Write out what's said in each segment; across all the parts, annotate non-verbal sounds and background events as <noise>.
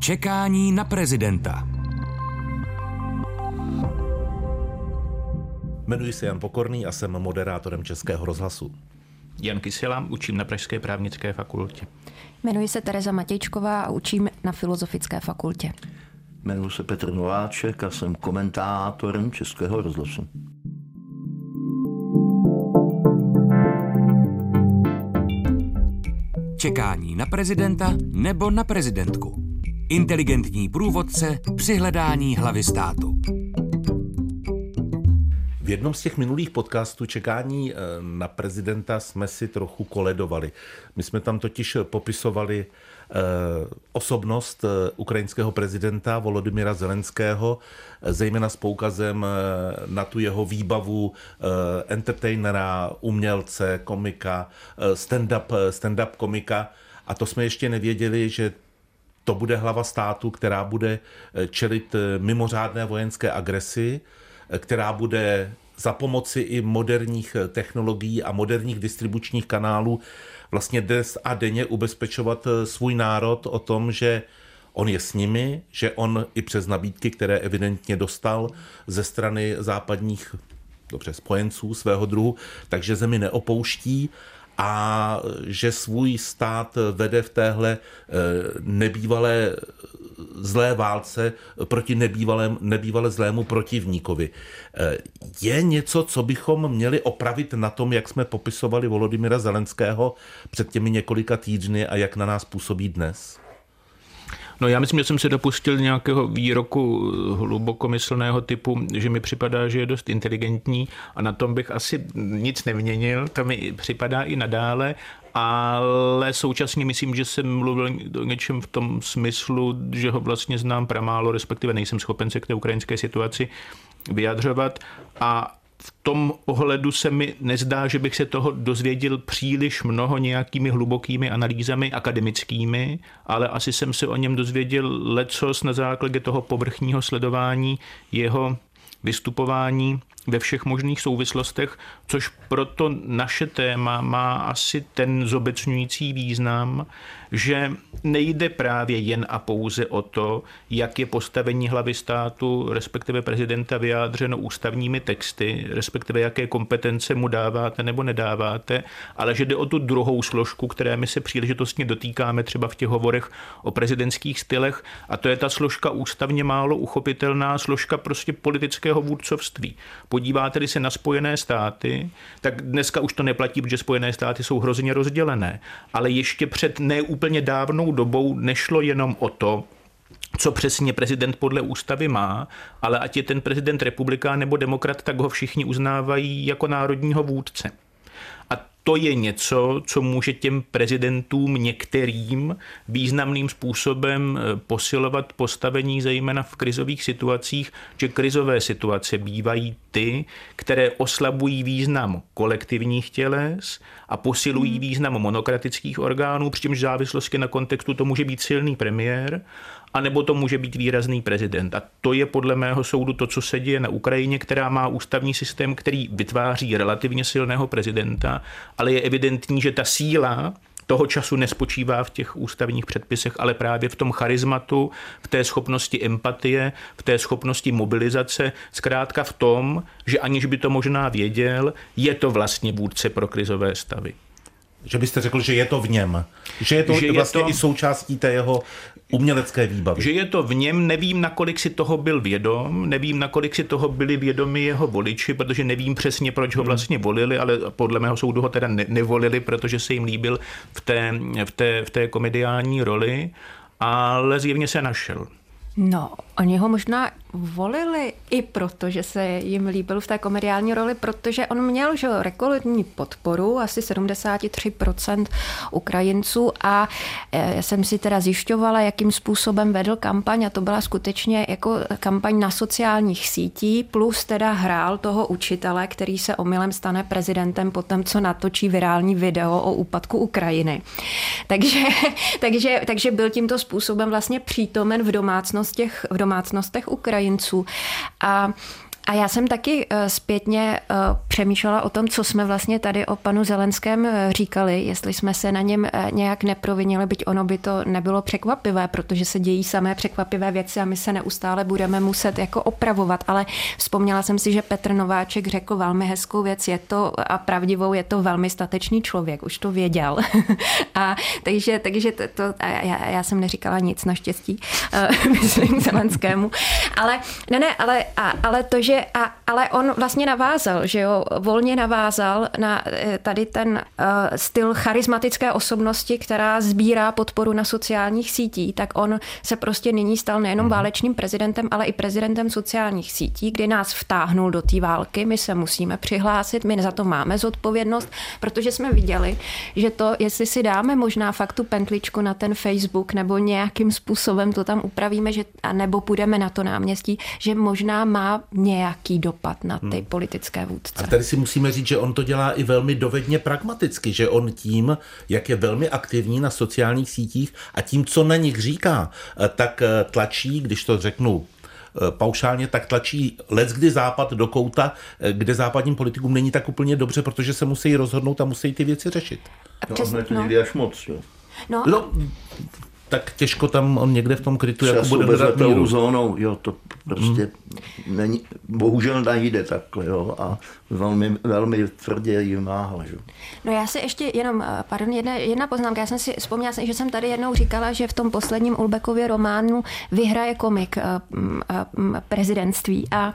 Čekání na prezidenta. Jmenuji se Jan Pokorný a jsem moderátorem Českého rozhlasu. Jan Kysela, učím na Pražské právnické fakultě. Jmenuji se Tereza Matějčková a učím na Filozofické fakultě. Jmenuji se Petr Nováček a jsem komentátorem Českého rozhlasu. Čekání na prezidenta nebo na prezidentku. Inteligentní průvodce při hledání hlavy státu. V jednom z těch minulých podcastů čekání eh, na prezidenta jsme si trochu koledovali. My jsme tam totiž popisovali eh, osobnost eh, ukrajinského prezidenta Volodymyra Zelenského, zejména s poukazem na tu jeho výbavu entertainera, umělce, komika, stand-up, stand-up komika. A to jsme ještě nevěděli, že to bude hlava státu, která bude čelit mimořádné vojenské agresi, která bude za pomoci i moderních technologií a moderních distribučních kanálů vlastně dnes a denně ubezpečovat svůj národ o tom, že on je s nimi, že on i přes nabídky, které evidentně dostal ze strany západních dobře, spojenců svého druhu, takže zemi neopouští a že svůj stát vede v téhle eh, nebývalé zlé válce proti nebývalém, nebývale zlému protivníkovi. Eh, je něco, co bychom měli opravit na tom, jak jsme popisovali Volodymyra Zelenského před těmi několika týdny a jak na nás působí dnes? No já myslím, že jsem se dopustil nějakého výroku hlubokomyslného typu, že mi připadá, že je dost inteligentní a na tom bych asi nic neměnil. To mi připadá i nadále, ale současně myslím, že jsem mluvil o něčem v tom smyslu, že ho vlastně znám pramálo, respektive nejsem schopen se k té ukrajinské situaci vyjadřovat a v tom ohledu se mi nezdá, že bych se toho dozvěděl příliš mnoho nějakými hlubokými analýzami akademickými, ale asi jsem se o něm dozvěděl lecos na základě toho povrchního sledování jeho vystupování ve všech možných souvislostech, což proto naše téma má asi ten zobecňující význam, že nejde právě jen a pouze o to, jak je postavení hlavy státu, respektive prezidenta vyjádřeno ústavními texty, respektive jaké kompetence mu dáváte nebo nedáváte, ale že jde o tu druhou složku, které my se příležitostně dotýkáme třeba v těch hovorech o prezidentských stylech, a to je ta složka ústavně málo uchopitelná složka prostě politického vůdcovství. Podíváte-li se na Spojené státy, tak dneska už to neplatí, protože Spojené státy jsou hrozně rozdělené, ale ještě před neúplně úplně dávnou dobou nešlo jenom o to, co přesně prezident podle ústavy má, ale ať je ten prezident republikán nebo demokrat, tak ho všichni uznávají jako národního vůdce to je něco, co může těm prezidentům některým významným způsobem eh, posilovat postavení, zejména v krizových situacích, že krizové situace bývají ty, které oslabují význam kolektivních těles a posilují hmm. význam monokratických orgánů, přičemž v závislosti na kontextu to může být silný premiér anebo to může být výrazný prezident. A to je podle mého soudu to, co se děje na Ukrajině, která má ústavní systém, který vytváří relativně silného prezidenta, ale je evidentní, že ta síla toho času nespočívá v těch ústavních předpisech, ale právě v tom charizmatu, v té schopnosti empatie, v té schopnosti mobilizace, zkrátka v tom, že aniž by to možná věděl, je to vlastně vůdce pro krizové stavy. Že byste řekl, že je to v něm. Že je to že vlastně je to, i součástí té jeho umělecké výbavy. Že je to v něm, nevím, nakolik si toho byl vědom, nevím, nakolik si toho byli vědomi jeho voliči, protože nevím přesně, proč ho hmm. vlastně volili, ale podle mého soudu ho teda ne- nevolili, protože se jim líbil v té, v té, v té komediální roli, ale zjevně se našel. No, oni ho možná volili i proto, že se jim líbil v té komediální roli, protože on měl že, rekordní podporu, asi 73% Ukrajinců a e, já jsem si teda zjišťovala, jakým způsobem vedl kampaň a to byla skutečně jako kampaň na sociálních sítí, plus teda hrál toho učitele, který se omylem stane prezidentem potom, co natočí virální video o úpadku Ukrajiny. Takže, <laughs> takže, takže byl tímto způsobem vlastně přítomen v domácnostech, v domácnostech Ukrajinců. A A já jsem taky eh, zpětně eh, přemýšlela o tom, co jsme vlastně tady o panu Zelenském eh, říkali, jestli jsme se na něm nějak neprovinili, byť ono by to nebylo překvapivé, protože se dějí samé překvapivé věci a my se neustále budeme muset jako opravovat. Ale vzpomněla jsem si, že Petr Nováček řekl velmi hezkou věc, je to a pravdivou, je to velmi statečný člověk, už to věděl. <laughs> a takže, takže to, to a já, já jsem neříkala nic naštěstí, <laughs> myslím Zelenskému. Ale ne, ne, ale, a, ale to, že a, ale on vlastně navázal, že jo, volně navázal na eh, tady ten uh, styl charismatické osobnosti, která sbírá podporu na sociálních sítích, tak on se prostě nyní stal nejenom mhm. válečným prezidentem, ale i prezidentem sociálních sítí, kdy nás vtáhnul do té války, my se musíme přihlásit, my za to máme zodpovědnost, protože jsme viděli, že to, jestli si dáme možná fakt tu pentličku na ten Facebook nebo nějakým způsobem to tam upravíme, že, a nebo půjdeme na to náměstí, že možná má nějaký dopad na ty hmm. politické vůdce. A tady si musíme říct, že on to dělá i velmi dovedně pragmaticky, že on tím, jak je velmi aktivní na sociálních sítích a tím, co na nich říká, eh, tak eh, tlačí, když to řeknu eh, paušálně, tak tlačí let kdy západ do kouta, kde západním politikům není tak úplně dobře, protože se musí rozhodnout a musí ty věci řešit. No, Přes, no, to no. až moc. Jo. No, no, tak těžko tam on někde v tom krytu jako bude hledat míru. zónou, jo, to prostě hmm. není, bohužel nejde takhle, jo, a velmi, velmi tvrdě jí máhla, že? No já si ještě jenom, eh, pardon, jedna, jedna poznámka, já jsem si vzpomněla, že jsem tady jednou říkala, že v tom posledním Ulbekově románu vyhraje komik uh, uh, prezidentství a,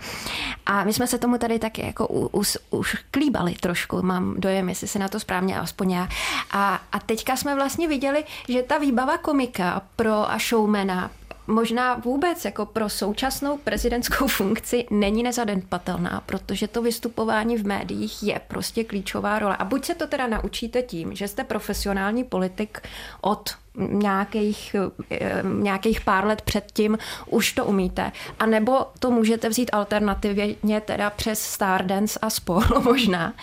a my jsme se tomu tady taky jako už, už klíbali trošku, mám dojem, jestli se na to správně aspoň já. A, a teďka jsme vlastně viděli, že ta výbava komika politika pro a showmana možná vůbec jako pro současnou prezidentskou <laughs> funkci není nezanedbatelná, protože to vystupování v médiích je prostě klíčová role. A buď se to teda naučíte tím, že jste profesionální politik od nějakých, eh, nějakých pár let předtím už to umíte. A nebo to můžete vzít alternativně teda přes Stardance a spol <laughs> možná.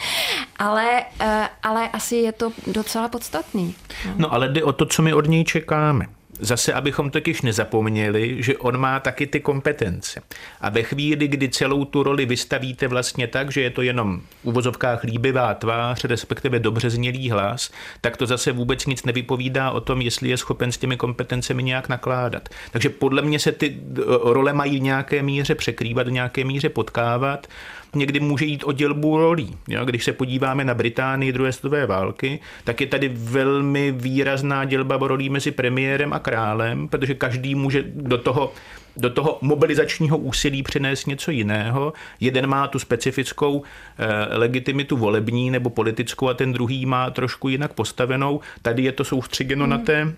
Ale, eh, ale asi je to docela podstatný. No. no ale jde o to, co my od něj čekáme zase, abychom totiž nezapomněli, že on má taky ty kompetence. A ve chvíli, kdy celou tu roli vystavíte vlastně tak, že je to jenom v uvozovkách líbivá tvář, respektive dobře znělý hlas, tak to zase vůbec nic nevypovídá o tom, jestli je schopen s těmi kompetencemi nějak nakládat. Takže podle mě se ty role mají v nějaké míře překrývat, v nějaké míře potkávat někdy může jít o dělbu rolí. Jo? Když se podíváme na Británii druhé světové války, tak je tady velmi výrazná dělba rolí mezi premiérem a králem, protože každý může do toho do toho mobilizačního úsilí přinést něco jiného. Jeden má tu specifickou eh, legitimitu volební nebo politickou a ten druhý má trošku jinak postavenou. Tady je to soustředěno hmm. na té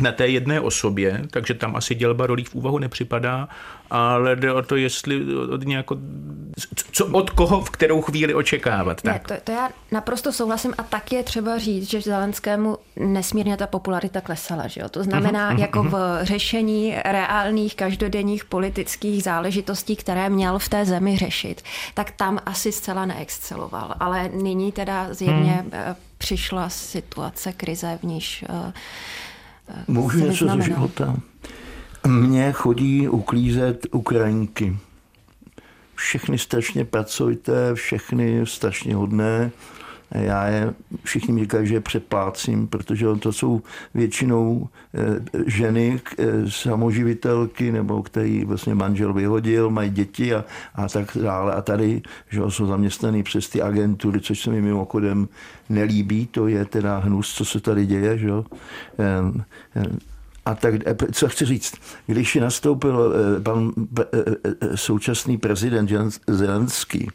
na té jedné osobě, takže tam asi dělba rolí v úvahu nepřipadá, ale jde o to, jestli od nějako, co od koho v kterou chvíli očekávat. Tak. Ne, to, to já naprosto souhlasím a tak je třeba říct, že Zelenskému nesmírně ta popularita klesala. Že jo? To znamená, uh-huh, jako uh-huh. v řešení reálných každodenních politických záležitostí, které měl v té zemi řešit, tak tam asi zcela neexceloval. Ale nyní teda zjevně hmm. přišla situace krize, v níž uh, Můžu něco ze života? Mně chodí uklízet Ukrajinky. Všechny strašně pracujte, všechny strašně hodné. Já je, všichni mi říkají, že je přeplácím, protože to jsou většinou eh, ženy, eh, samoživitelky, nebo který vlastně manžel vyhodil, mají děti a, a tak dále. A tady že jsou zaměstnaný přes ty agentury, což se mi mimochodem nelíbí, to je teda hnus, co se tady děje. Že? A tak, eh, co chci říct, když nastoupil pan současný prezident Zelenský,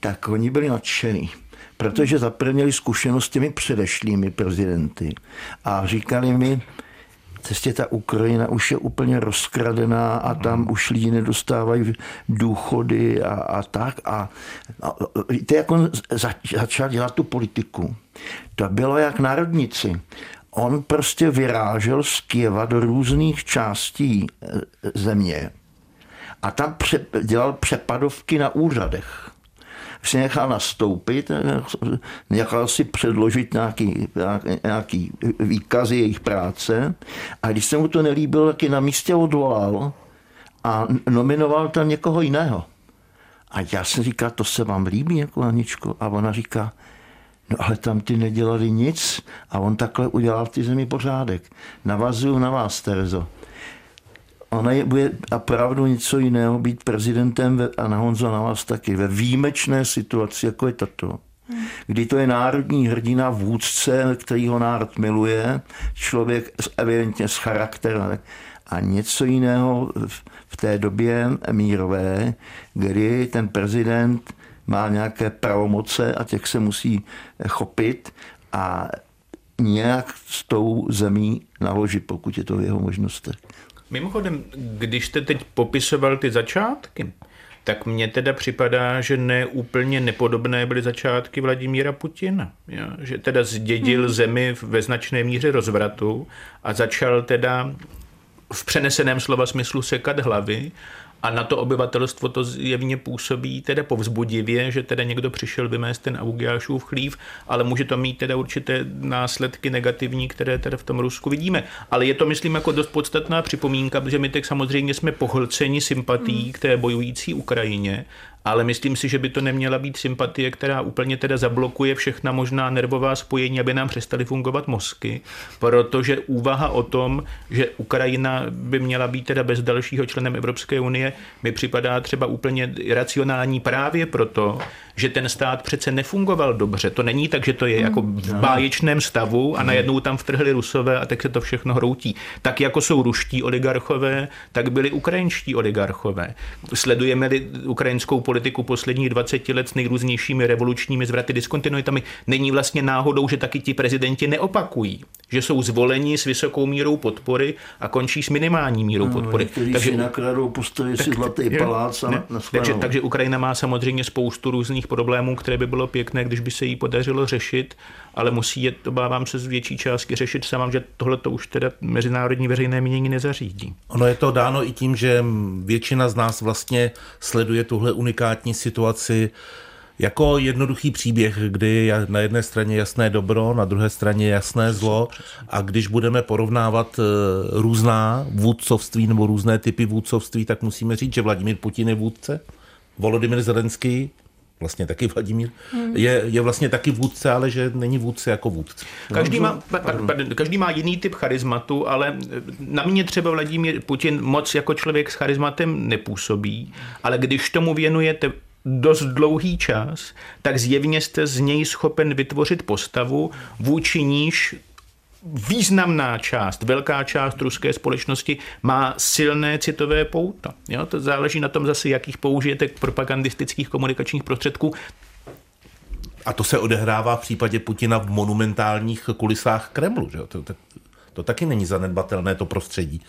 tak oni byli nadšení protože zaprvé měli zkušenost s těmi předešlými prezidenty a říkali mi, cestě ta Ukrajina už je úplně rozkradená a tam už lidi nedostávají důchody a, a tak. A, a víte, jak on zač, začal dělat tu politiku? To bylo jak národnici. On prostě vyrážel z Kieva do různých částí e, země a tam pře, dělal přepadovky na úřadech si nechal nastoupit, nechal si předložit nějaký, nějaký výkazy jejich práce a když se mu to nelíbilo, taky na místě odvolal a nominoval tam někoho jiného. A já jsem říkal, to se vám líbí, jako Aničko? A ona říká, no ale tam ty nedělali nic a on takhle udělal v té zemi pořádek. Navazuju na vás, Terezo. Ona je, bude opravdu něco jiného být prezidentem ve, a na Honzo na vás taky ve výjimečné situaci, jako je tato. Kdy to je národní hrdina, vůdce, který ho národ miluje, člověk evidentně s charakterem. A něco jiného v té době mírové, kdy ten prezident má nějaké pravomoce a těch se musí chopit a nějak s tou zemí naložit, pokud je to v jeho možnostech. Mimochodem, když jste teď popisoval ty začátky, tak mně teda připadá, že ne úplně nepodobné byly začátky Vladimíra Putina. Jo? Že teda zdědil hmm. zemi ve značné míře rozvratu a začal teda v přeneseném slova smyslu sekat hlavy a na to obyvatelstvo to zjevně působí teda povzbudivě, že teda někdo přišel vymést ten Augiášův chlív, ale může to mít teda určité následky negativní, které teda v tom Rusku vidíme. Ale je to, myslím, jako dost podstatná připomínka, protože my tak samozřejmě jsme pohlceni sympatí k té bojující Ukrajině ale myslím si, že by to neměla být sympatie, která úplně teda zablokuje všechna možná nervová spojení, aby nám přestaly fungovat mozky, protože úvaha o tom, že Ukrajina by měla být teda bez dalšího členem Evropské unie, mi připadá třeba úplně racionální právě proto, že ten stát přece nefungoval dobře. To není tak, že to je hmm. jako v báječném stavu a najednou tam vtrhli rusové a tak se to všechno hroutí. Tak jako jsou ruští oligarchové, tak byli ukrajinští oligarchové. Sledujeme-li ukrajinskou politiku posledních 20 let s nejrůznějšími revolučními zvraty, diskontinuitami, není vlastně náhodou, že taky ti prezidenti neopakují, že jsou zvoleni s vysokou mírou podpory a končí s minimální mírou no, podpory. Takže si nakradou, postaví si zlatý palác a ne, takže, takže Ukrajina má samozřejmě spoustu různých problémů, které by bylo pěkné, když by se jí podařilo řešit, ale musí je, obávám se, z větší částky řešit sama, že tohle to už teda mezinárodní veřejné mínění nezařídí. Ono je to dáno i tím, že většina z nás vlastně sleduje tuhle unikátní situaci jako jednoduchý příběh, kdy je na jedné straně jasné dobro, na druhé straně jasné zlo a když budeme porovnávat eh, různá vůdcovství nebo různé typy vůdcovství, tak musíme říct, že Vladimír Putin je vůdce, Volodymyr Zelenský vlastně taky Vladimír, hmm. je, je vlastně taky vůdce, ale že není vůdce jako vůdce. Každý má, pardon, každý má jiný typ charizmatu, ale na mě třeba Vladimír Putin moc jako člověk s charizmatem nepůsobí, ale když tomu věnujete dost dlouhý čas, tak zjevně jste z něj schopen vytvořit postavu, vůči níž významná část, velká část ruské společnosti má silné citové pouto. Jo, to záleží na tom zase, jakých použijete propagandistických komunikačních prostředků. A to se odehrává v případě Putina v monumentálních kulisách Kremlu. Že? To, to, to taky není zanedbatelné to prostředí.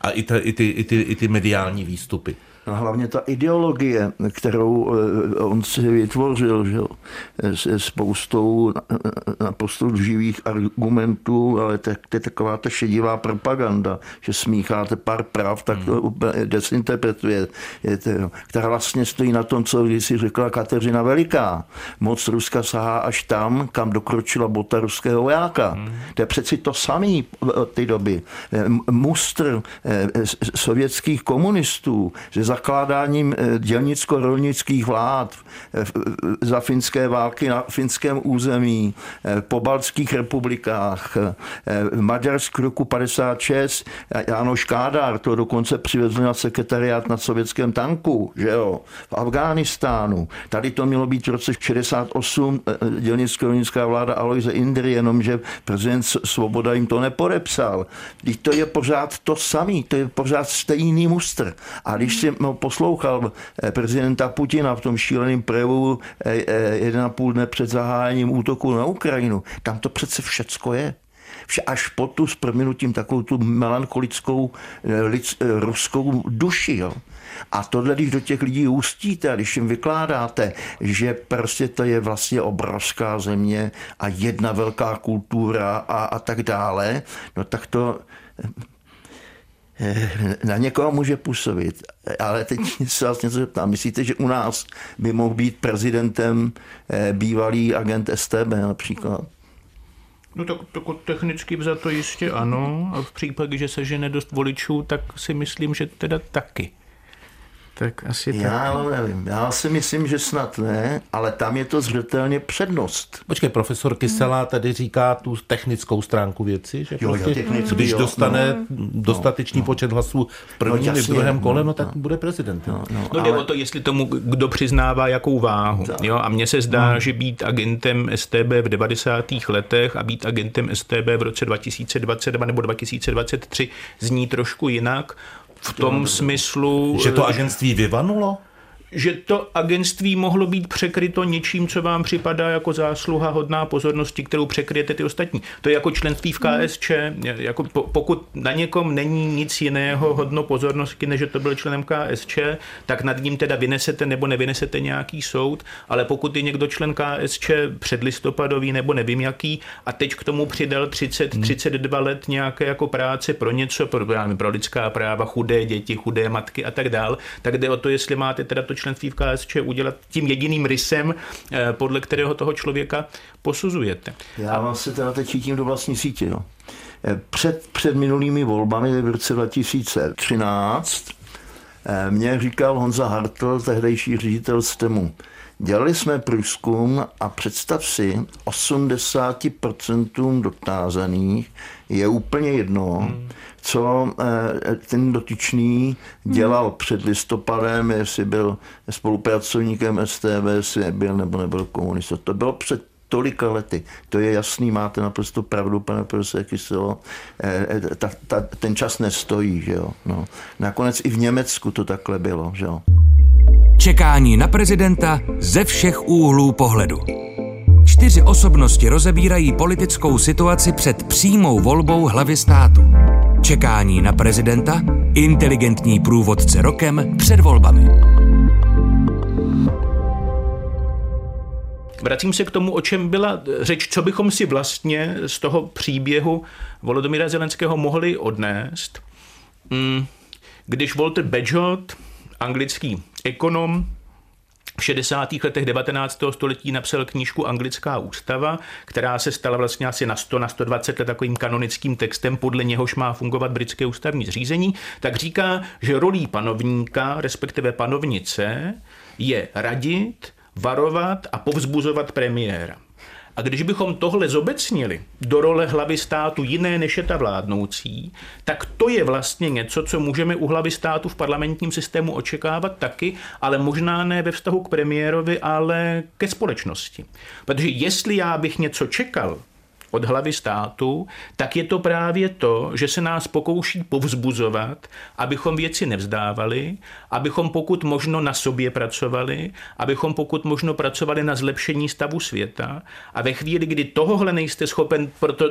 A i, ta, i, ty, i, ty, i ty mediální výstupy. A hlavně ta ideologie, kterou eh, on si vytvořil, že, se spoustou naprosto živých argumentů, ale to je taková ta šedivá propaganda, že smícháte pár prav, tak to úplně desinterpretuje, která vlastně stojí na tom, co když si řekla Kateřina Veliká. Moc Ruska sahá až tam, kam dokročila bota ruského vojáka. Hmm. To je přeci to samé od té doby. Mustr eh, sovětských komunistů, že za zakládáním eh, dělnicko-rolnických vlád eh, za finské války na finském území, eh, po baltských republikách, Maďarsk roku 56, Jánoš Kádár to dokonce přivezl na sekretariát na sovětském tanku, že jo, v Afghánistánu. Tady to mělo být v roce 68 dělnicko-rolnická vláda Aloise Indry, jenomže prezident Svoboda jim to nepodepsal. Když to je pořád to samý, to je pořád stejný mustr. A když si poslouchal eh, prezidenta Putina v tom šíleném projevu eh, eh, jeden a půl dne před zahájením útoku na Ukrajinu, tam to přece všecko je až po tu s proměnutím takovou tu melancholickou lids, ruskou duši. Jo. A tohle, když do těch lidí ústíte a když jim vykládáte, že prostě to je vlastně obrovská země a jedna velká kultura a, a tak dále, no tak to na někoho může působit. Ale teď se vás něco zeptám. Myslíte, že u nás by mohl být prezidentem eh, bývalý agent STB například? No tak, tak technicky za to jistě ano. A v případě, že se žene dost voličů, tak si myslím, že teda taky. Tak asi Já tak. ale nevím. Já si myslím, že snad ne, ale tam je to zřetelně přednost. Počkej, profesor Kysela tady říká tu technickou stránku věci, že Jo, jo, prostě, technicky, když jo, dostane dostatečný počet hlasů v prvním No, i v jasně, druhém no, kole, no no. tak bude prezidentem. No, No jde o to, jestli tomu kdo přiznává jakou váhu. Jo? A mně se zdá, že být agentem STB v 90. letech a být agentem STB v roce 2022 nebo 2023 zní trošku jinak. V tom smyslu, Že to agentství vyvanulo? Že to agentství mohlo být překryto něčím, co vám připadá jako zásluha hodná pozornosti, kterou překryjete ty ostatní. To je jako členství v KSČ. Jako po, pokud na někom není nic jiného hodno pozornosti, než že to byl členem KSČ, tak nad ním teda vynesete nebo nevynesete nějaký soud, ale pokud je někdo člen KSČ předlistopadový nebo nevím jaký a teď k tomu přidal 30, 32 let nějaké jako práce pro něco, pro, pro lidská práva, chudé děti, chudé matky a tak dál, tak jde o to, jestli máte teda to členství v KSČ udělat tím jediným rysem, eh, podle kterého toho člověka posuzujete. Já vám se teda teď chytím do vlastní sítě. Jo. Eh, Před, před minulými volbami v roce 2013 eh, mě říkal Honza Hartl, tehdejší ředitel STEMu. Dělali jsme průzkum a představ si, 80% dotázaných je úplně jedno, co eh, ten dotyčný dělal před listopadem, jestli byl spolupracovníkem STV, jestli byl nebo nebyl komunista. To bylo před tolika lety. To je jasný, máte naprosto pravdu, pane profesor Kyselo. Eh, Ta, ta, ten čas nestojí, že jo. No. Nakonec i v Německu to takhle bylo, že jo. Čekání na prezidenta ze všech úhlů pohledu. Čtyři osobnosti rozebírají politickou situaci před přímou volbou hlavy státu. Čekání na prezidenta, inteligentní průvodce rokem před volbami. Vracím se k tomu, o čem byla řeč, co bychom si vlastně z toho příběhu Volodymyra Zelenského mohli odnést. Mm, Když Walter Bagehot, anglický ekonom, v 60. letech 19. století napsal knížku Anglická ústava, která se stala vlastně asi na 100, na 120 let takovým kanonickým textem, podle něhož má fungovat britské ústavní zřízení, tak říká, že rolí panovníka, respektive panovnice, je radit, varovat a povzbuzovat premiéra. A když bychom tohle zobecnili do role hlavy státu jiné než je ta vládnoucí, tak to je vlastně něco, co můžeme u hlavy státu v parlamentním systému očekávat taky, ale možná ne ve vztahu k premiérovi, ale ke společnosti. Protože jestli já bych něco čekal od hlavy státu, tak je to právě to, že se nás pokouší povzbuzovat, abychom věci nevzdávali, abychom pokud možno na sobě pracovali, abychom pokud možno pracovali na zlepšení stavu světa. A ve chvíli, kdy tohohle nejste schopen, proto,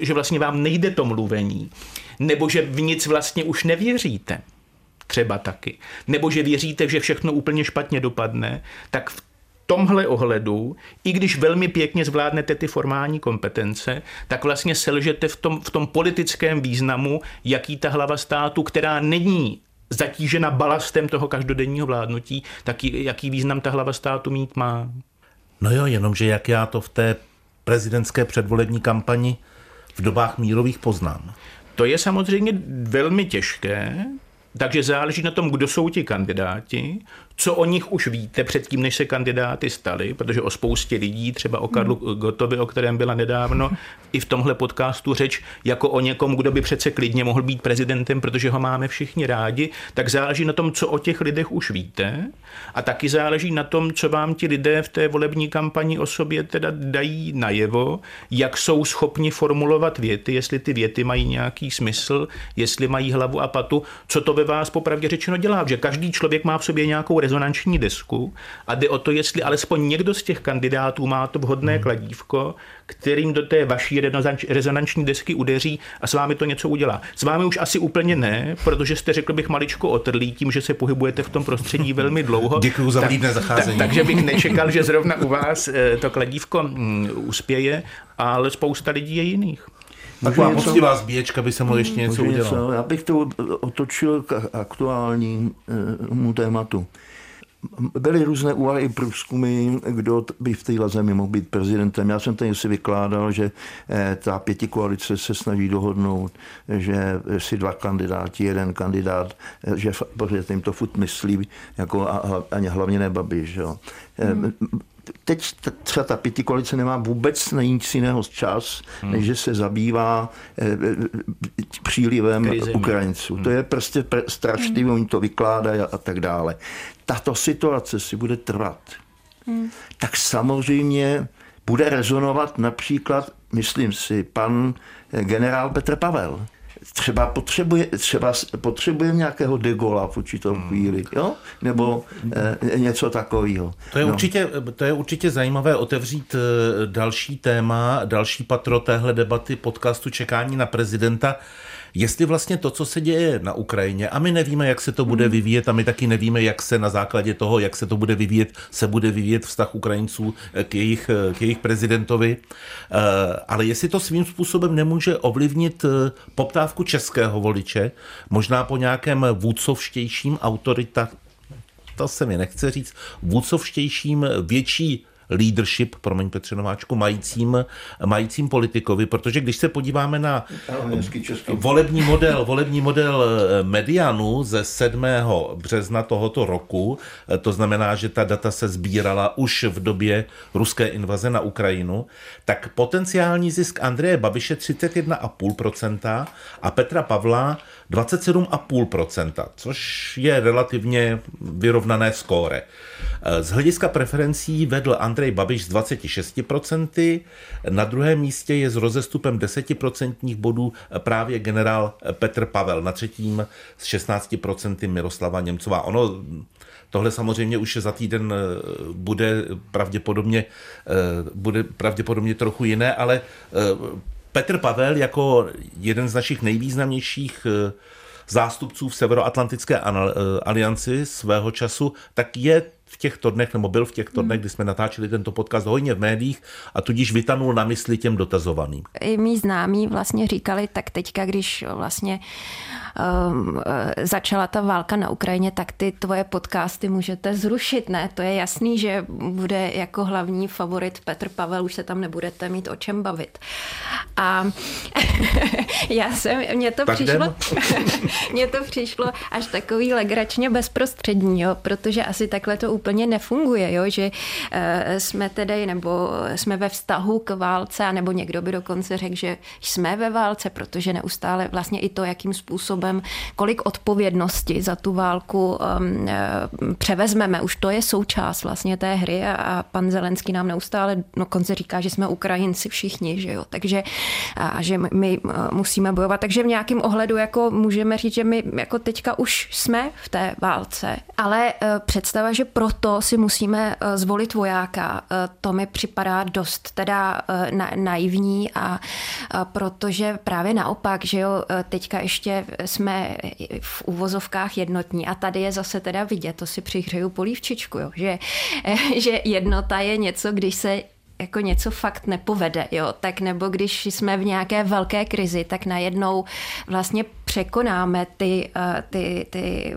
že vlastně vám nejde to mluvení, nebo že v nic vlastně už nevěříte, třeba taky, nebo že věříte, že všechno úplně špatně dopadne, tak v tomhle ohledu, i když velmi pěkně zvládnete ty formální kompetence, tak vlastně selžete v tom, v tom politickém významu, jaký ta hlava státu, která není zatížena balastem toho každodenního vládnutí, tak jaký význam ta hlava státu mít má. No jo, jenomže jak já to v té prezidentské předvolební kampani v dobách mírových poznám. To je samozřejmě velmi těžké, takže záleží na tom, kdo jsou ti kandidáti, co o nich už víte předtím, než se kandidáty stali, protože o spoustě lidí, třeba o Karlu Gotovi, o kterém byla nedávno i v tomhle podcastu řeč, jako o někom, kdo by přece klidně mohl být prezidentem, protože ho máme všichni rádi, tak záleží na tom, co o těch lidech už víte. A taky záleží na tom, co vám ti lidé v té volební kampani o sobě teda dají najevo, jak jsou schopni formulovat věty, jestli ty věty mají nějaký smysl, jestli mají hlavu a patu, co to ve vás popravdě řečeno dělá, že každý člověk má v sobě nějakou rezonanční desku a jde o to, jestli alespoň někdo z těch kandidátů má to vhodné kladívko, kterým do té vaší rezonanční desky udeří a s vámi to něco udělá. S vámi už asi úplně ne, protože jste, řekl bych, maličko otrlý tím, že se pohybujete v tom prostředí velmi dlouho. <laughs> Děkuji za vlídné zacházení. Tak, takže bych <laughs> nečekal, že zrovna u vás eh, to kladívko mm, uspěje, ale spousta lidí je jiných. Taková poctivá zbíječka by se mohla ještě něco Můžu udělat. Já bych to otočil k aktuálnímu tématu. Byly různé úvahy i průzkumy, kdo by v téhle zemi mohl být prezidentem. Já jsem tady si vykládal, že eh, ta pěti koalice se snaží dohodnout, že si dva kandidáti, jeden kandidát, eh, že, protože jim to furt myslí, jako a, a hlavně ne Babiš. Jo. Hmm teď třeba ta pěti koalice nemá vůbec na nic jiného čas, hmm. než že se zabývá eh, přílivem Krizemi. Ukrajinců. Hmm. To je prostě strašný, hmm. oni to vykládají a tak dále. Tato situace si bude trvat. Hmm. Tak samozřejmě bude rezonovat například, myslím si, pan eh, generál Petr Pavel třeba potřebuje, třeba potřebuje nějakého degola v určitou hmm. chvíli, jo? nebo e, něco takového. To je, no. určitě, to je určitě zajímavé otevřít eh, další téma, další patro téhle debaty podcastu Čekání na prezidenta jestli vlastně to, co se děje na Ukrajině, a my nevíme, jak se to bude hmm. vyvíjet, a my taky nevíme, jak se na základě toho, jak se to bude vyvíjet, se bude vyvíjet vztah Ukrajinců k jejich, k jejich prezidentovi, eh, ale jestli to svým způsobem nemůže ovlivnit eh, poptávku českého voliče, možná po nějakém vůdcovštějším autorita, to se mi nechce říct, vůdcovštějším větší leadership, promiň Petře Nováčku, majícím, majícím politikovi, protože když se podíváme na volební model, volební model eh, Medianu ze 7. března tohoto roku, eh, to znamená, že ta data se sbírala už v době ruské invaze na Ukrajinu, tak potenciální zisk Andreje Babiše 31,5% a Petra Pavla 27,5%, což je relativně vyrovnané skóre. Eh, z hlediska preferencí vedl Andrej Babiš s 26%, na druhém místě je s rozestupem 10% bodů právě generál Petr Pavel, na třetím s 16% Miroslava Němcová. Ono Tohle samozřejmě už za týden eh, bude pravděpodobně, eh, bude pravděpodobně trochu jiné, ale Petr Pavel jako jeden z našich nejvýznamnějších zástupců v Severoatlantické alianci svého času, tak je v těchto dnech, nebo byl v těchto dnech, kdy jsme natáčeli tento podcast hodně v médiích a tudíž vytanul na mysli těm dotazovaným. I mý známí vlastně říkali, tak teďka, když vlastně um, začala ta válka na Ukrajině, tak ty tvoje podcasty můžete zrušit, ne? To je jasný, že bude jako hlavní favorit Petr Pavel, už se tam nebudete mít o čem bavit. A <laughs> já jsem, mně to tak přišlo, <laughs> mně to přišlo až takový legračně bezprostřední, jo, protože asi takhle to úplně nefunguje, jo, že uh, jsme tedy, nebo jsme ve vztahu k válce, nebo někdo by dokonce řekl, že jsme ve válce, protože neustále vlastně i to, jakým způsobem, kolik odpovědnosti za tu válku um, uh, převezmeme, už to je součást vlastně té hry a, pan Zelenský nám neustále dokonce říká, že jsme Ukrajinci všichni, že jo, takže a že my musíme bojovat, takže v nějakém ohledu jako můžeme říct, že my jako teďka už jsme v té válce, ale představa, že pro proto si musíme eh, zvolit vojáka. Eh, to mi připadá dost teda eh, na, naivní a protože právě naopak, že jo, teďka ještě jsme v uvozovkách jednotní a tady je zase teda vidět, to si přihřeju polívčičku, jo, že, že jednota je něco, když se jako něco fakt nepovede, jo, tak nebo když jsme v nějaké velké krizi, tak najednou vlastně překonáme ty, eh, ty, ty,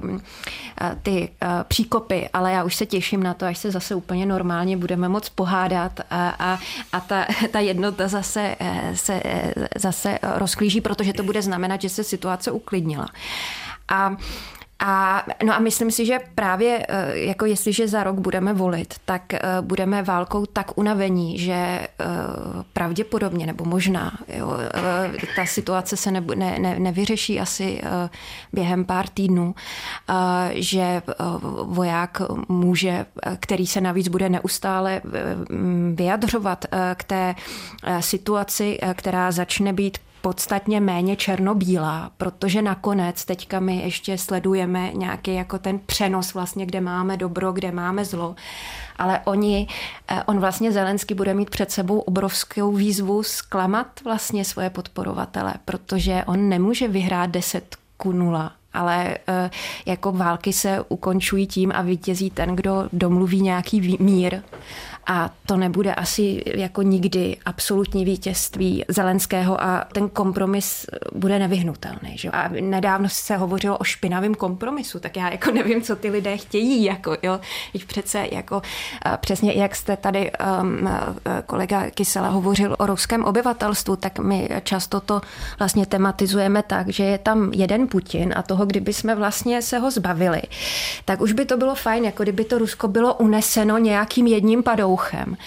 eh, ty eh, příkopy, ale já už se těším na to, až se zase úplně normálně budeme moc pohádat a, a, a ta, <laughs> ta jednota zase, se, zase rozklíží, protože to bude znamenat, že se situace uklidnila. A a, no a myslím si, že právě eh, jako jestliže za rok budeme volit, tak eh, budeme válkou tak unavení, že eh, pravděpodobně nebo možná jo, ta situace se ne, ne, ne, nevyřeší asi během pár týdnů, že voják může, který se navíc bude neustále vyjadřovat k té situaci, která začne být podstatně méně černobílá, protože nakonec teďka my ještě sledujeme nějaký jako ten přenos vlastně, kde máme dobro, kde máme zlo. Ale oni, eh, on vlastně Zelensky bude mít před sebou obrovskou výzvu zklamat vlastně svoje podporovatele, protože on nemůže vyhrát 10 ku 0 ale eh, jako války se ukončují tím a vítězí ten, kdo domluví nějaký mír a to nebude asi jako nikdy absolutní vítězství Zelenského a ten kompromis bude nevyhnutelný. Že? A nedávno se hovořilo o špinavém kompromisu, tak já jako nevím, co ty lidé chtějí. Jako, jo? Teď přece jako přesně jak jste tady um, kolega Kysela hovořil o ruském obyvatelstvu, tak my často to vlastně tematizujeme tak, že je tam jeden Putin a toho, kdyby jsme vlastně se ho zbavili, tak už by to bylo fajn, jako kdyby to Rusko bylo uneseno nějakým jedním padou uchem.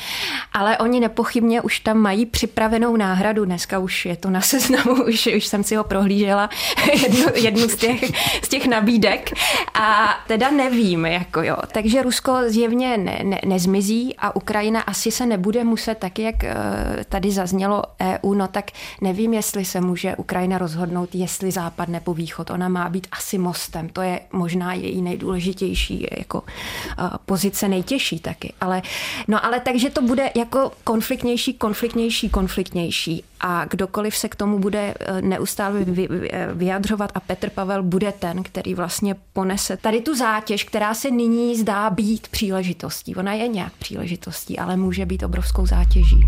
Ale oni nepochybně už tam mají připravenou náhradu. Dneska už je to na seznamu, <laughs> už, už jsem si ho prohlížela, <laughs> jednu, jednu z, těch, z těch nabídek. A teda nevím, jako jo. Takže Rusko zjevně ne, ne, nezmizí a Ukrajina asi se nebude muset, tak jak eh, tady zaznělo EU, no tak nevím, jestli se může Ukrajina rozhodnout, jestli západ nebo východ. Ona má být asi mostem. To je možná její nejdůležitější jako eh, pozice, nejtěžší taky. Ale no ale takže to bude jako konfliktnější, konfliktnější, konfliktnější a kdokoliv se k tomu bude eh, neustále vyjadřovat a Petr Pavel bude ten, který vlastně ponese tady tu zátěž, která se nyní zdá být příležitostí. Ona je nějak příležitostí, ale může být obrovskou zátěží.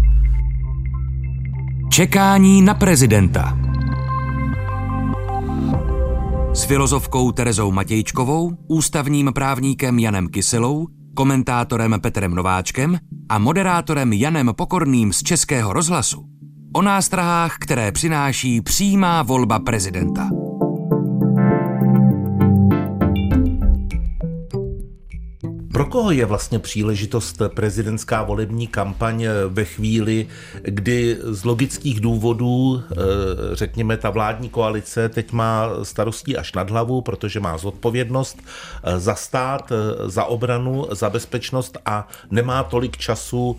Čekání na prezidenta. S filozofkou Terezou Matějčkovou, ústavním právníkem Janem Kyselou komentátorem Petrem Nováčkem a moderátorem Janem Pokorným z Českého rozhlasu o nástrahách, které přináší přímá volba prezidenta. Pro koho je vlastně příležitost prezidentská volební kampaň ve chvíli, kdy z logických důvodů, eh, řekněme, ta vládní koalice teď má starostí až nad hlavu, protože má zodpovědnost eh, za stát, eh, za obranu, za bezpečnost a nemá tolik času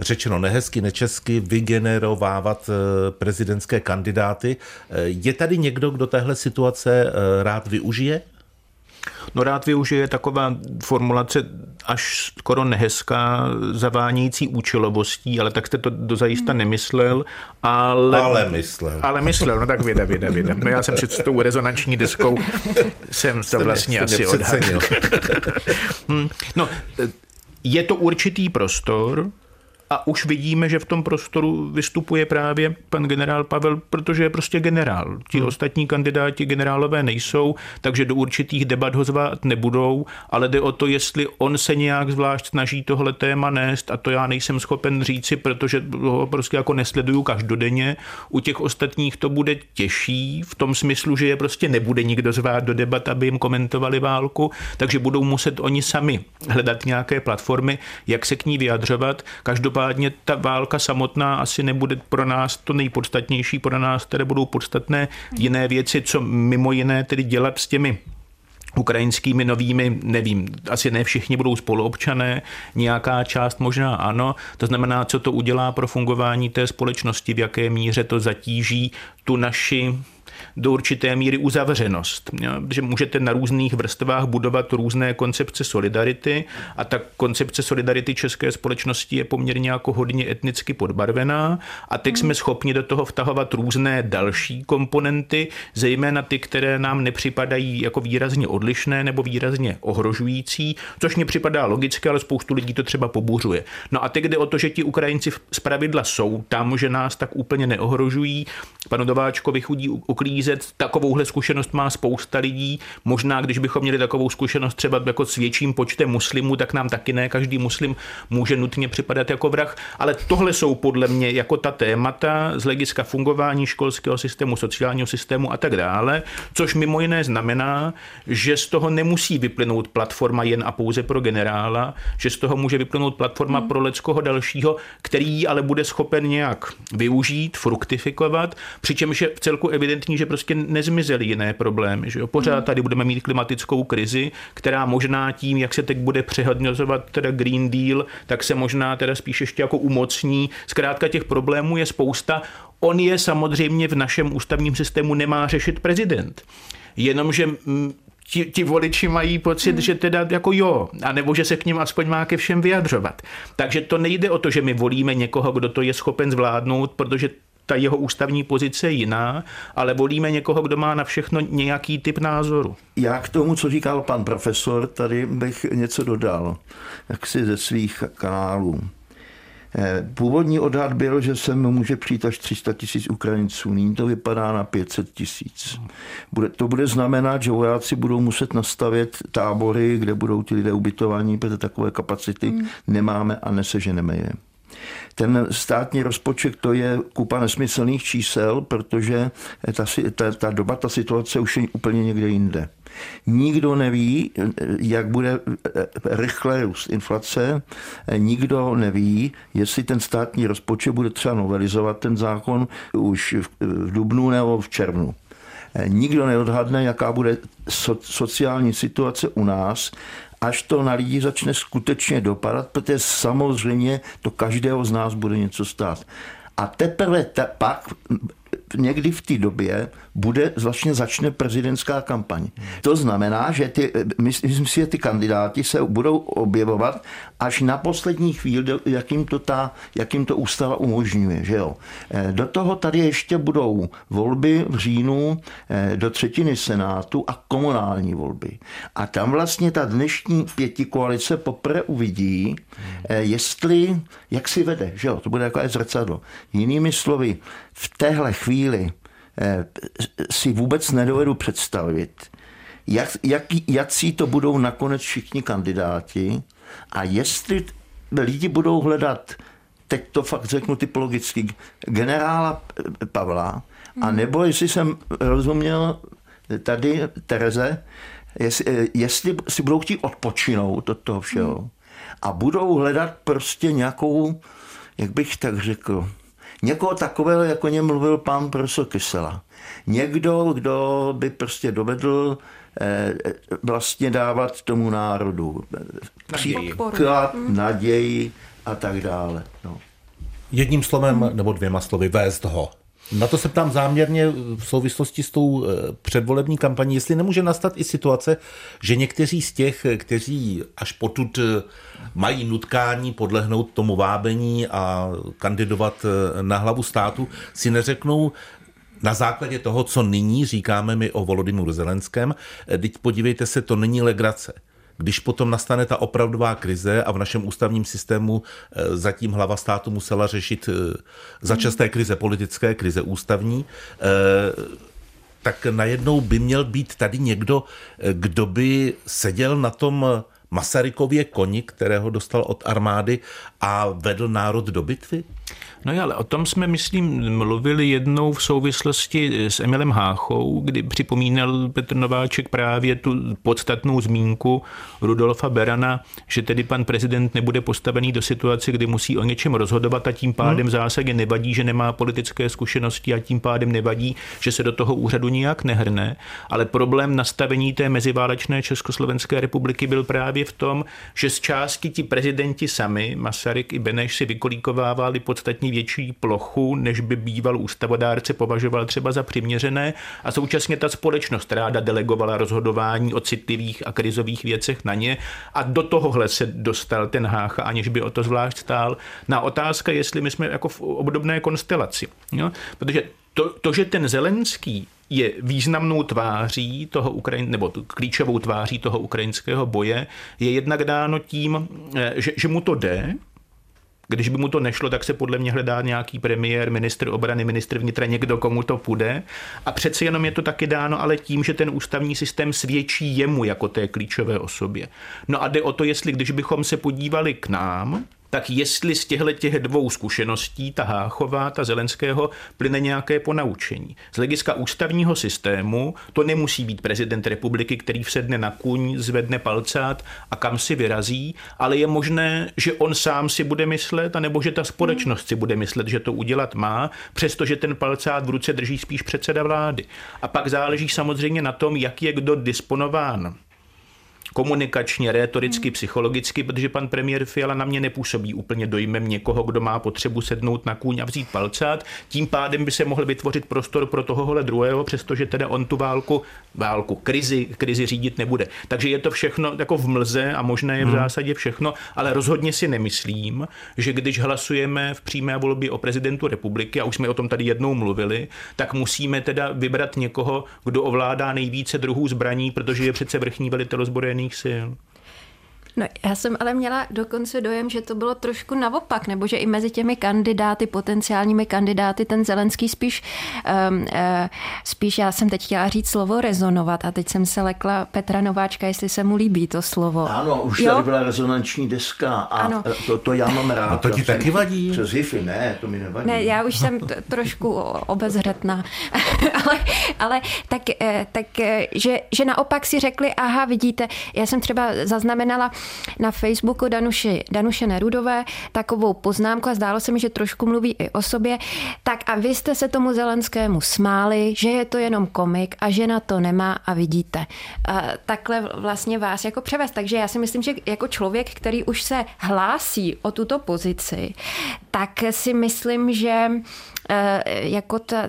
řečeno nehezky, nečesky, vygenerovávat prezidentské kandidáty. Je tady někdo, kdo téhle situace rád využije? No rád využije taková formulace až skoro nehezká, zavánějící účelovostí, ale tak jste to dozajista hmm. nemyslel. Ale, ale myslel. Ale myslel, no tak věda, věda, věda. No já jsem před tou rezonanční deskou jsem to vlastně asi odhadl. <laughs> Hmm. no, je to určitý prostor, a už vidíme, že v tom prostoru vystupuje právě pan generál Pavel, protože je prostě generál. Ti hmm. ostatní kandidáti generálové nejsou, takže do určitých debat ho zvát nebudou, ale jde o to, jestli on se nějak zvlášť snaží tohle téma nést a to já nejsem schopen říci, protože ho prostě jako nesleduju každodenně. U těch ostatních to bude těžší v tom smyslu, že je prostě nebude nikdo zvát do debat, aby jim komentovali válku, takže budou muset oni sami hledat nějaké platformy, jak se k ní vyjadřovat. Každopádně Každopádně ta válka samotná asi nebude pro nás to nejpodstatnější, pro nás které budou podstatné jiné věci, co mimo jiné tedy dělat s těmi ukrajinskými novými, nevím, asi ne všichni budou spoluobčané, nějaká část možná ano. To znamená, co to udělá pro fungování té společnosti, v jaké míře to zatíží tu naši do určité míry uzavřenost, že můžete na různých vrstvách budovat různé koncepce solidarity a ta koncepce solidarity české společnosti je poměrně jako hodně etnicky podbarvená a teď jsme schopni do toho vtahovat různé další komponenty, zejména ty, které nám nepřipadají jako výrazně odlišné nebo výrazně ohrožující, což mi připadá logické, ale spoustu lidí to třeba pobuřuje. No a teď jde o to, že ti Ukrajinci z pravidla jsou tam, že nás tak úplně neohrožují. Panu Dováčkovi chudí uklízet. Takovouhle zkušenost má spousta lidí. Možná, když bychom měli takovou zkušenost třeba jako s větším počtem muslimů, tak nám taky ne každý muslim může nutně připadat jako vrah. Ale tohle jsou podle mě jako ta témata z hlediska fungování školského systému, sociálního systému a tak dále, což mimo jiné znamená, že z toho nemusí vyplynout platforma jen a pouze pro generála, že z toho může vyplynout platforma hmm. pro leckoho dalšího, který ale bude schopen nějak využít, fruktifikovat, přičemž je v celku evidentní, že prostě nezmizely jiné problémy. Že jo? Pořád hmm. tady budeme mít klimatickou krizi, která možná tím, jak se teď bude přehodnocovat teda Green Deal, tak se možná teda spíš ještě jako umocní. Zkrátka těch problémů je spousta. On je samozřejmě v našem ústavním systému nemá řešit prezident. Jenomže mm, ti, ti voliči mají pocit, hmm. že teda jako jo, anebo že se k ním aspoň má ke všem vyjadřovat. Takže to nejde o to, že my volíme někoho, kdo to je schopen zvládnout, protože ta jeho ústavní pozice je jiná, ale volíme někoho, kdo má na všechno nějaký typ názoru. Já k tomu, co říkal pan profesor, tady bych něco dodal, jak si ze svých kanálů. Eh, původní odhad byl, že sem může přijít až 300 tisíc Ukrajinců. Nyní to vypadá na 500 tisíc. Bude, to bude znamenat, že vojáci budou muset nastavit tábory, kde budou ti lidé ubytovaní, protože takové kapacity hmm. nemáme a neseženeme je. Ten státní rozpočet to je kupa nesmyslných čísel, protože ta, ta, ta doba, ta situace už je úplně někde jinde. Nikdo neví, jak bude rychle růst inflace, nikdo neví, jestli ten státní rozpočet bude třeba novelizovat ten zákon už v dubnu nebo v červnu. Nikdo neodhadne, jaká bude sociální situace u nás až to na lidi začne skutečně dopadat, protože samozřejmě to každého z nás bude něco stát. A teprve te, pak někdy v té době bude vlastně začne prezidentská kampaň. To znamená, že ty, myslím si, že ty kandidáti se budou objevovat až na poslední chvíli, jakým to, ta, jakým to ústava umožňuje. Že jo? Eh, do toho tady ještě budou volby v říjnu eh, do třetiny senátu a komunální volby. A tam vlastně ta dnešní pěti koalice poprvé uvidí, eh, jestli, jak si vede, že jo? to bude jako zrcadlo. Jinými slovy, v téhle chvíli eh, si vůbec nedovedu představit, jak, jak, jakcí to budou nakonec všichni kandidáti a jestli lidi budou hledat, teď to fakt řeknu typologicky, generála Pavla, a hmm. nebo jestli jsem rozuměl tady Tereze, jestli, eh, jestli si budou chtít odpočinout od toho všeho hmm. a budou hledat prostě nějakou, jak bych tak řekl, Někoho takového, jako něm mluvil pan profesor Kysela. Někdo, kdo by prostě dovedl eh, vlastně dávat tomu národu příklad, mm. naději a tak dále. No. Jedním slovem nebo dvěma slovy, vést ho. Na to se ptám záměrně v souvislosti s tou eh, předvolební kampaní, jestli nemůže nastat i situace, že někteří z těch, kteří až potud eh, mají nutkání podlehnout tomu vábení a kandidovat eh, na hlavu státu, si neřeknou, na základě toho, co nyní říkáme my o Volodymyru Zelenském, teď podívejte se, to není legrace. Když potom nastane ta opravdová krize a v našem ústavním systému eh, zatím hlava státu musela řešit eh, začasté krize politické, krize ústavní, eh, tak najednou by měl být tady někdo, kdo by seděl na tom Masarykově koni, kterého dostal od armády a vedl národ do bitvy? No ale o tom jsme, myslím, mluvili jednou v souvislosti s Emilem Háchou, kdy připomínal Petr Nováček právě tu podstatnou zmínku Rudolfa Berana, že tedy pan prezident nebude postavený do situace, kdy musí o něčem rozhodovat a tím pádem hmm. zásadě nevadí, že nemá politické zkušenosti a tím pádem nevadí, že se do toho úřadu nijak nehrne. Ale problém nastavení té meziválečné Československé republiky byl právě v tom, že z části ti prezidenti sami, Masaryk i Beneš, si vykolíkovávali podstatně větší plochu, než by býval ústavodárce považoval třeba za přiměřené a současně ta společnost ráda delegovala rozhodování o citlivých a krizových věcech na ně a do tohohle se dostal ten Hácha, aniž by o to zvlášť stál. Na otázka, jestli my jsme jako v obdobné konstelaci. Jo? Protože to, to, že ten Zelenský je významnou tváří toho Ukrajin, nebo klíčovou tváří toho ukrajinského boje, je jednak dáno tím, eh, že, že mu to jde, když by mu to nešlo, tak se podle mě hledá nějaký premiér, ministr obrany, ministr vnitra, někdo, komu to půjde. A přeci jenom je to taky dáno ale tím, že ten ústavní systém svědčí jemu jako té klíčové osobě. No a jde o to, jestli když bychom se podívali k nám, tak jestli z těchto těch dvou zkušeností, ta Háchová, ta Zelenského, plyne nějaké ponaučení. Z hlediska ústavního systému to nemusí být prezident republiky, který vsedne na kůň, zvedne palcát a kam si vyrazí, ale je možné, že on sám si bude myslet, anebo že ta společnost si bude myslet, že to udělat má, přestože ten palcát v ruce drží spíš předseda vlády. A pak záleží samozřejmě na tom, jak je kdo disponován komunikačně, retoricky, psychologicky, protože pan premiér Fiala na mě nepůsobí úplně dojmem někoho, kdo má potřebu sednout na kůň a vzít palcát. Tím pádem by se mohl vytvořit prostor pro tohohle druhého, přestože teda on tu válku, válku, krizi, krizi řídit nebude. Takže je to všechno jako v mlze a možné je v hmm. zásadě všechno, ale rozhodně si nemyslím, že když hlasujeme v přímé volbě o prezidentu republiky, a už jsme o tom tady jednou mluvili, tak musíme teda vybrat někoho, kdo ovládá nejvíce druhů zbraní, protože je přece vrchní velitel ozbrojených soon. No, já jsem ale měla dokonce dojem, že to bylo trošku naopak, nebo že i mezi těmi kandidáty, potenciálními kandidáty, ten Zelenský spíš, um, uh, spíš já jsem teď chtěla říct slovo rezonovat a teď jsem se lekla Petra Nováčka, jestli se mu líbí to slovo. Ano, už jo? tady byla rezonanční deska a ano. to, to já mám rád. A to ti taky vadí? Přes Wi-Fi, ne, to mi nevadí. Ne, já už jsem t- trošku obezřetná, <laughs> ale, ale tak, eh, tak eh, že, že naopak si řekli, aha, vidíte, já jsem třeba zaznamenala, na Facebooku Danuši, Danuše Nerudové takovou poznámku a zdálo se mi, že trošku mluví i o sobě. Tak a vy jste se tomu Zelenskému smáli, že je to jenom komik a že na to nemá a vidíte. A takhle vlastně vás jako převést. Takže já si myslím, že jako člověk, který už se hlásí o tuto pozici, tak si myslím, že eh, jako ta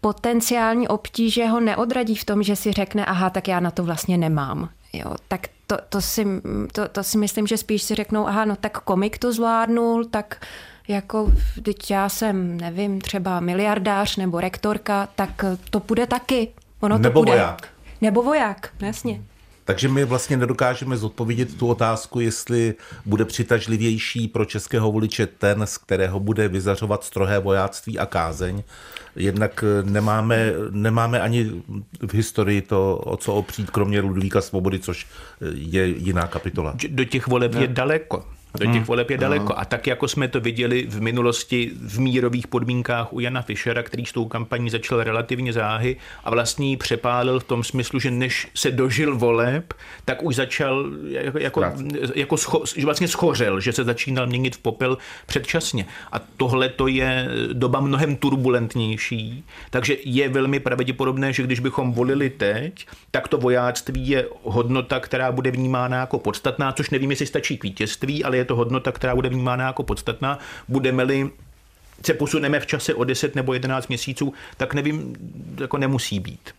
potenciální obtíže ho neodradí v tom, že si řekne, aha, tak já na to vlastně nemám. Jo, tak to, to, si, to, to si myslím, že spíš si řeknou, aha, no tak komik to zvládnul, tak jako, teď já jsem, nevím, třeba miliardář nebo rektorka, tak to půjde taky. Ono nebo to půjde. voják. Nebo voják, jasně. Takže my vlastně nedokážeme zodpovědět tu otázku, jestli bude přitažlivější pro českého voliče ten, z kterého bude vyzařovat strohé vojáctví a kázeň. Jednak nemáme, nemáme ani v historii to, o co opřít, kromě Ludvíka Svobody, což je jiná kapitola. Do těch voleb je daleko. Do těch hmm. voleb je daleko. A tak, jako jsme to viděli v minulosti v mírových podmínkách u Jana Fischera, který s tou kampaní začal relativně záhy a vlastně ji přepálil v tom smyslu, že než se dožil voleb, tak už začal jako, jako, jako scho, že vlastně schořel, že se začínal měnit v popel předčasně. A tohle to je doba mnohem turbulentnější, takže je velmi pravděpodobné, že když bychom volili teď, tak to vojáctví je hodnota, která bude vnímána jako podstatná, což nevím, jestli stačí k vítězství, ale je to hodnota, která bude vnímána jako podstatná. Budeme-li se posuneme v čase o 10 nebo 11 měsíců, tak nevím, jako nemusí být.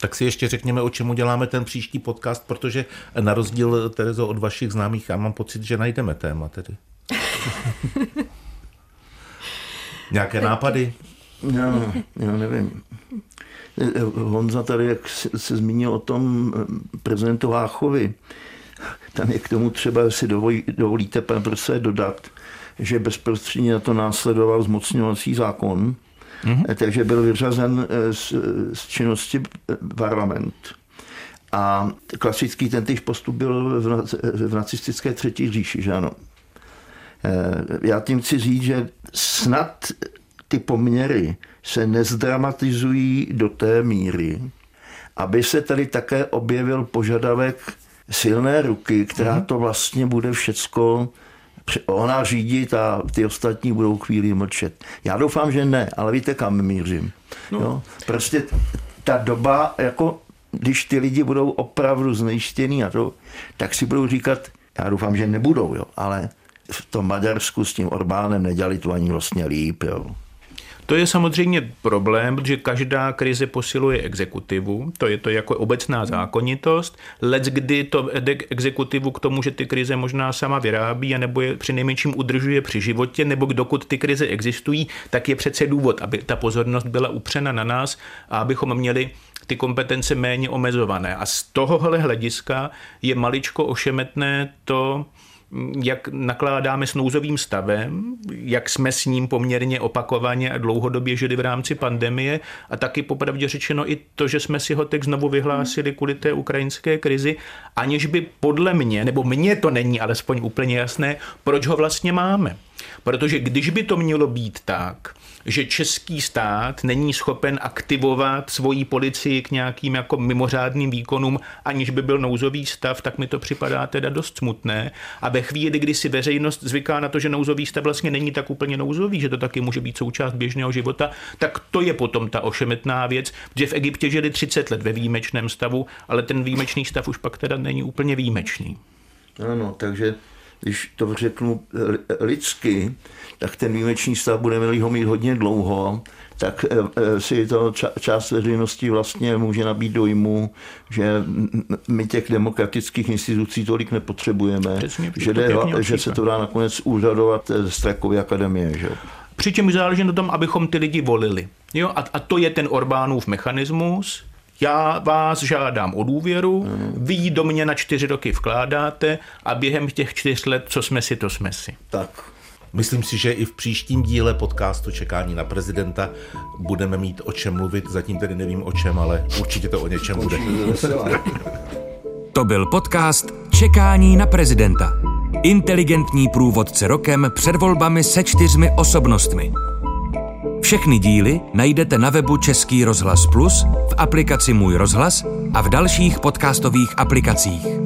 Tak si ještě řekněme, o čem uděláme ten příští podcast, protože na rozdíl, Terezo, od vašich známých, já mám pocit, že najdeme téma tedy. <laughs> Nějaké nápady? No, já nevím. Honza tady, jak se zmínil o tom prezidentu Váchovi, tam je k tomu třeba, si dovolí, dovolíte, pane profesor, dodat, že bezprostředně na to následoval zmocňovací zákon, mm-hmm. takže byl vyřazen eh, z, z činnosti eh, parlament. A klasický tentýž postup byl v, v nacistické třetí říši, že ano. Já tím chci říct, že snad ty poměry se nezdramatizují do té míry, aby se tady také objevil požadavek silné ruky, která to vlastně bude všecko ona řídit a ty ostatní budou chvíli mlčet. Já doufám, že ne, ale víte, kam mířím. No. Jo? Prostě ta doba, jako když ty lidi budou opravdu znejistěný a to, tak si budou říkat, já doufám, že nebudou, jo, ale v tom Maďarsku s tím Orbánem nedělali to ani vlastně líp. Jo. To je samozřejmě problém, protože každá krize posiluje exekutivu, to je to jako obecná zákonitost. Lec kdy to vede exekutivu k tomu, že ty krize možná sama vyrábí, nebo je při nejmenším udržuje při životě, nebo dokud ty krize existují, tak je přece důvod, aby ta pozornost byla upřena na nás a abychom měli ty kompetence méně omezované. A z tohohle hlediska je maličko ošemetné to, jak nakládáme s nouzovým stavem, jak jsme s ním poměrně opakovaně a dlouhodobě žili v rámci pandemie a taky popravdě řečeno i to, že jsme si ho teď znovu vyhlásili kvůli té ukrajinské krizi, aniž by podle mě, nebo mně to není alespoň úplně jasné, proč ho vlastně máme. Protože když by to mělo být tak, že český stát není schopen aktivovat svoji policii k nějakým jako mimořádným výkonům, aniž by byl nouzový stav, tak mi to připadá teda dost smutné. A ve chvíli, kdy si veřejnost zvyká na to, že nouzový stav vlastně není tak úplně nouzový, že to taky může být součást běžného života, tak to je potom ta ošemetná věc, že v Egyptě žili 30 let ve výjimečném stavu, ale ten výjimečný stav už pak teda není úplně výjimečný. Ano, takže když to řeknu lidsky, tak ten výjimečný stav budeme ho mít hodně dlouho, tak eh, eh, si to část veřejnosti vlastně může nabít dojmu, že my těch demokratických institucí tolik nepotřebujeme, Přesně, že, jde, že se to dá nakonec úřadovat z Strakovy akademie. Že? Přičemž záleží na tom, abychom ty lidi volili. Jo? A, a to je ten Orbánův mechanismus, já vás žádám o důvěru, mm. vy do mě na čtyři roky vkládáte a během těch čtyř let, co jsme si, to jsme si. Tak. Myslím si, že i v příštím díle podcastu Čekání na prezidenta budeme mít o čem mluvit. Zatím tedy nevím o čem, ale určitě to o něčem bude. To byl podcast Čekání na prezidenta. Inteligentní průvodce rokem před volbami se čtyřmi osobnostmi. Všechny díly najdete na webu Český rozhlas Plus, v aplikaci Můj rozhlas a v dalších podcastových aplikacích.